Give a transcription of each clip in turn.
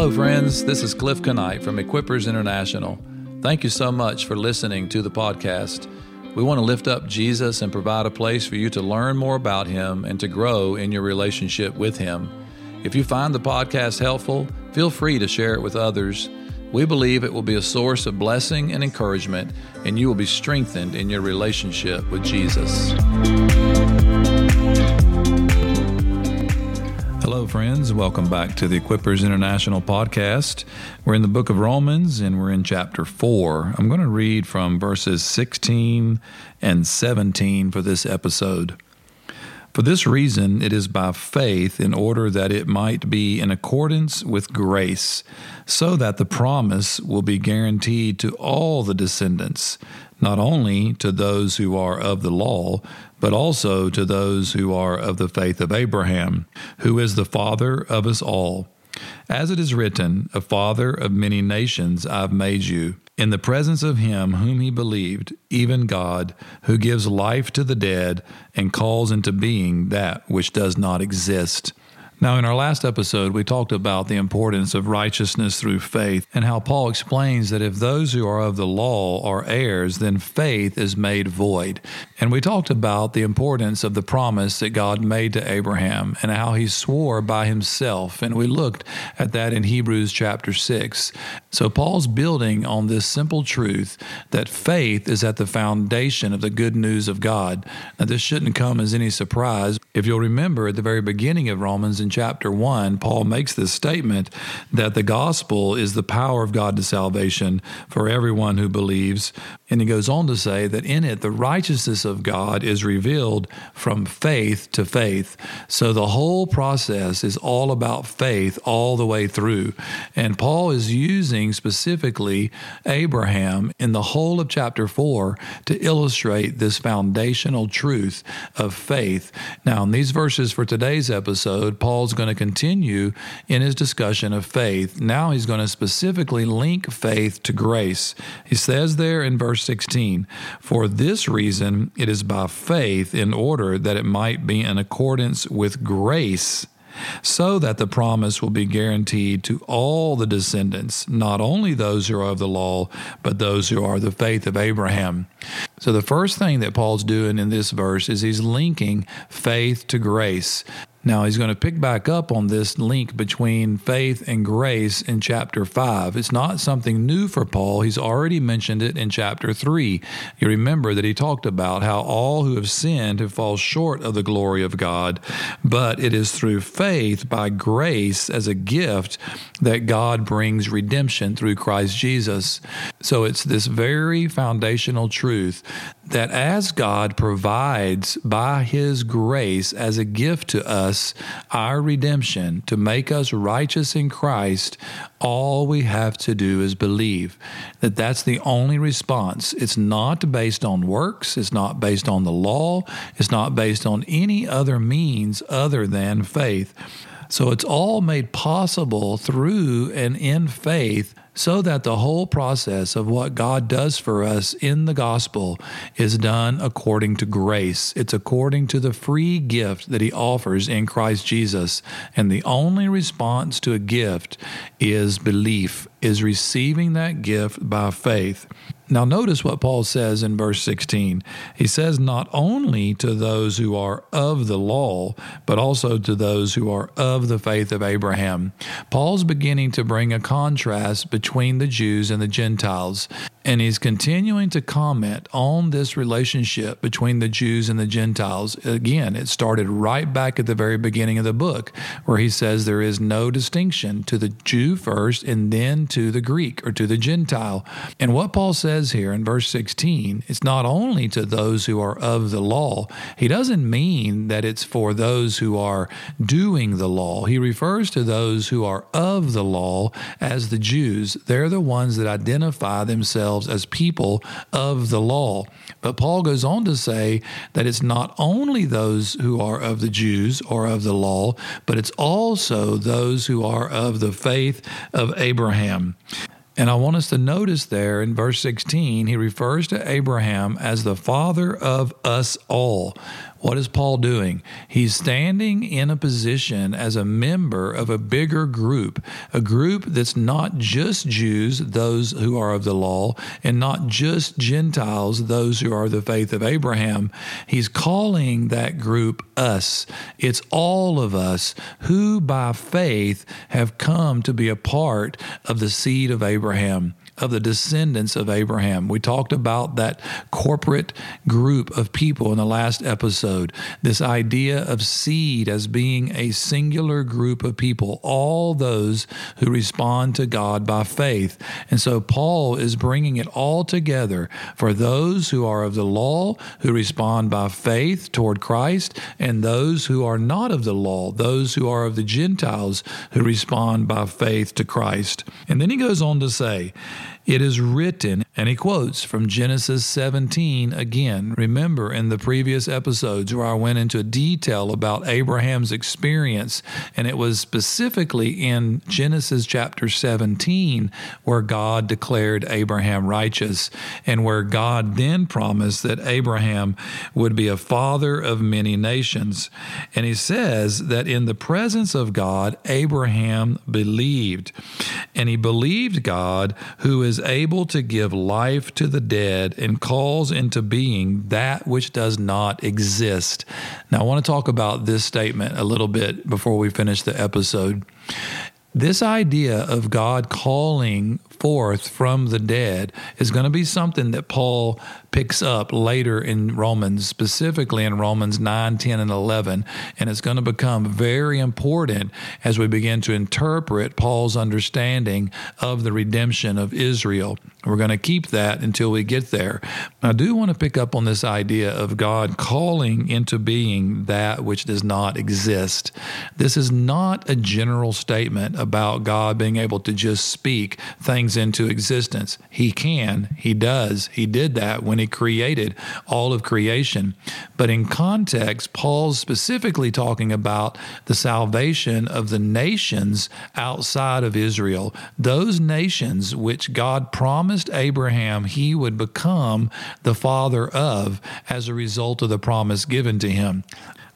Hello, friends. This is Cliff Knight from Equippers International. Thank you so much for listening to the podcast. We want to lift up Jesus and provide a place for you to learn more about him and to grow in your relationship with him. If you find the podcast helpful, feel free to share it with others. We believe it will be a source of blessing and encouragement, and you will be strengthened in your relationship with Jesus. Hello, friends. Welcome back to the Equippers International podcast. We're in the book of Romans and we're in chapter 4. I'm going to read from verses 16 and 17 for this episode. For this reason, it is by faith, in order that it might be in accordance with grace, so that the promise will be guaranteed to all the descendants, not only to those who are of the law, but also to those who are of the faith of Abraham, who is the father of us all. As it is written, A father of many nations I've made you, in the presence of him whom he believed, even God, who gives life to the dead and calls into being that which does not exist. Now, in our last episode, we talked about the importance of righteousness through faith and how Paul explains that if those who are of the law are heirs, then faith is made void. And we talked about the importance of the promise that God made to Abraham and how he swore by himself. And we looked at that in Hebrews chapter 6. So, Paul's building on this simple truth that faith is at the foundation of the good news of God. Now, this shouldn't come as any surprise. If you'll remember at the very beginning of Romans, in chapter 1, Paul makes this statement that the gospel is the power of God to salvation for everyone who believes. And he goes on to say that in it, the righteousness of God is revealed from faith to faith. So the whole process is all about faith all the way through. And Paul is using specifically Abraham in the whole of chapter 4 to illustrate this foundational truth of faith. Now, in these verses for today's episode, Paul's going to continue in his discussion of faith. Now he's going to specifically link faith to grace. He says there in verse 16, For this reason it is by faith, in order that it might be in accordance with grace so that the promise will be guaranteed to all the descendants, not only those who are of the law, but those who are the faith of Abraham. So, the first thing that Paul's doing in this verse is he's linking faith to grace. Now, he's going to pick back up on this link between faith and grace in chapter 5. It's not something new for Paul. He's already mentioned it in chapter 3. You remember that he talked about how all who have sinned have fallen short of the glory of God, but it is through faith by grace as a gift that God brings redemption through Christ Jesus. So it's this very foundational truth that as God provides by His grace as a gift to us our redemption to make us righteous in Christ, all we have to do is believe that that's the only response. It's not based on works, it's not based on the law, it's not based on any other means other than faith. So it's all made possible through and in faith so that the whole process of what God does for us in the gospel is done according to grace. It's according to the free gift that He offers in Christ Jesus. And the only response to a gift is belief, is receiving that gift by faith. Now, notice what Paul says in verse 16. He says, Not only to those who are of the law, but also to those who are of the faith of Abraham. Paul's beginning to bring a contrast between the Jews and the Gentiles. And he's continuing to comment on this relationship between the Jews and the Gentiles. Again, it started right back at the very beginning of the book, where he says there is no distinction to the Jew first and then to the Greek or to the Gentile. And what Paul says here in verse 16, it's not only to those who are of the law, he doesn't mean that it's for those who are doing the law. He refers to those who are of the law as the Jews. They're the ones that identify themselves as people of the law. But Paul goes on to say that it's not only those who are of the Jews or of the law, but it's also those who are of the faith of Abraham. And I want us to notice there in verse 16, he refers to Abraham as the father of us all. What is Paul doing? He's standing in a position as a member of a bigger group, a group that's not just Jews, those who are of the law, and not just Gentiles, those who are the faith of Abraham. He's calling that group us. It's all of us who by faith have come to be a part of the seed of Abraham of the descendants of Abraham. We talked about that corporate group of people in the last episode. This idea of seed as being a singular group of people, all those who respond to God by faith. And so Paul is bringing it all together for those who are of the law, who respond by faith toward Christ, and those who are not of the law, those who are of the Gentiles who respond by faith to Christ. And then he goes on to say, it is written, and he quotes from Genesis 17 again. Remember in the previous episodes where I went into detail about Abraham's experience, and it was specifically in Genesis chapter 17 where God declared Abraham righteous, and where God then promised that Abraham would be a father of many nations. And he says that in the presence of God, Abraham believed, and he believed God who able to give life to the dead and calls into being that which does not exist. Now, I want to talk about this statement a little bit before we finish the episode. This idea of God calling forth from the dead is going to be something that Paul picks up later in Romans, specifically in Romans 9, 10, and 11. And it's going to become very important as we begin to interpret Paul's understanding of the redemption of Israel. We're going to keep that until we get there. I do want to pick up on this idea of God calling into being that which does not exist. This is not a general statement about God being able to just speak things into existence. He can, He does, He did that when He created all of creation. But in context, Paul's specifically talking about the salvation of the nations outside of Israel, those nations which God promised Abraham he would become the father of as a result of the promise given to him.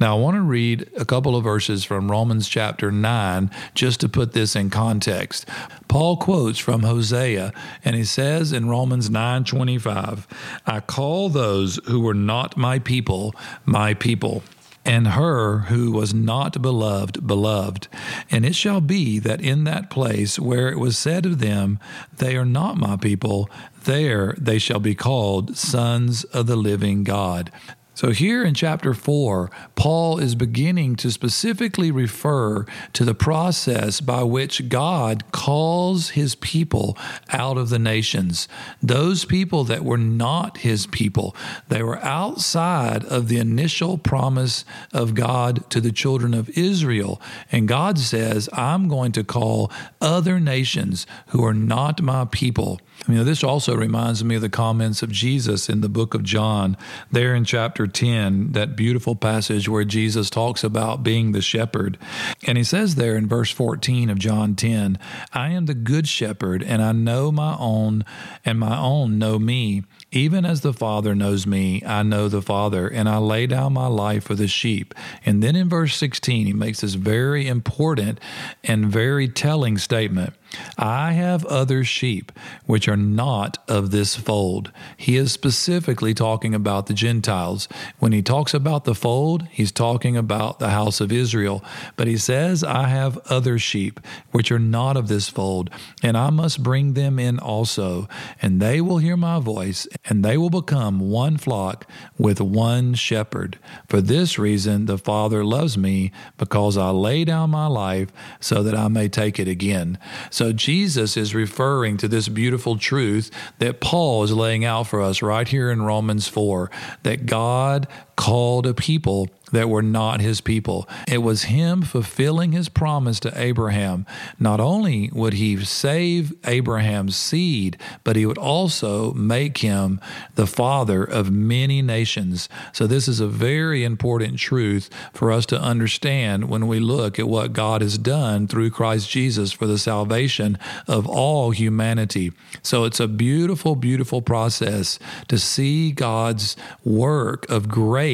Now, I want to read a couple of verses from Romans chapter 9 just to put this in context. Paul quotes from Hosea, and he says in Romans 9:25, "I call those who were not my people, my people." and her who was not beloved, beloved. And it shall be that in that place where it was said of them, They are not my people, there they shall be called sons of the living God. So, here in chapter 4, Paul is beginning to specifically refer to the process by which God calls his people out of the nations. Those people that were not his people, they were outside of the initial promise of God to the children of Israel. And God says, I'm going to call other nations who are not my people. You know, this also reminds me of the comments of Jesus in the book of John, there in chapter 10, that beautiful passage where Jesus talks about being the shepherd. And he says there in verse 14 of John 10, I am the good shepherd, and I know my own, and my own know me. Even as the Father knows me, I know the Father, and I lay down my life for the sheep. And then in verse 16, he makes this very important and very telling statement. I have other sheep which are not of this fold. He is specifically talking about the Gentiles. When he talks about the fold, he's talking about the house of Israel. But he says, I have other sheep which are not of this fold, and I must bring them in also, and they will hear my voice, and they will become one flock with one shepherd. For this reason, the Father loves me, because I lay down my life so that I may take it again. So Jesus is referring to this beautiful truth that Paul is laying out for us right here in Romans 4 that God called a people that were not his people. It was him fulfilling his promise to Abraham. Not only would he save Abraham's seed, but he would also make him the father of many nations. So, this is a very important truth for us to understand when we look at what God has done through Christ Jesus for the salvation of all humanity. So, it's a beautiful, beautiful process to see God's work of grace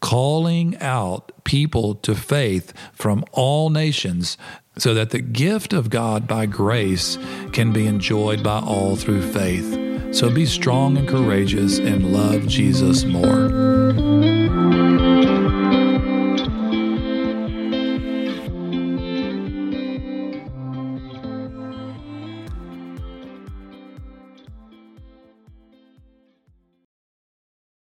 calling out people to faith from all nations so that the gift of God by grace can be enjoyed by all through faith. So be strong and courageous and love Jesus more.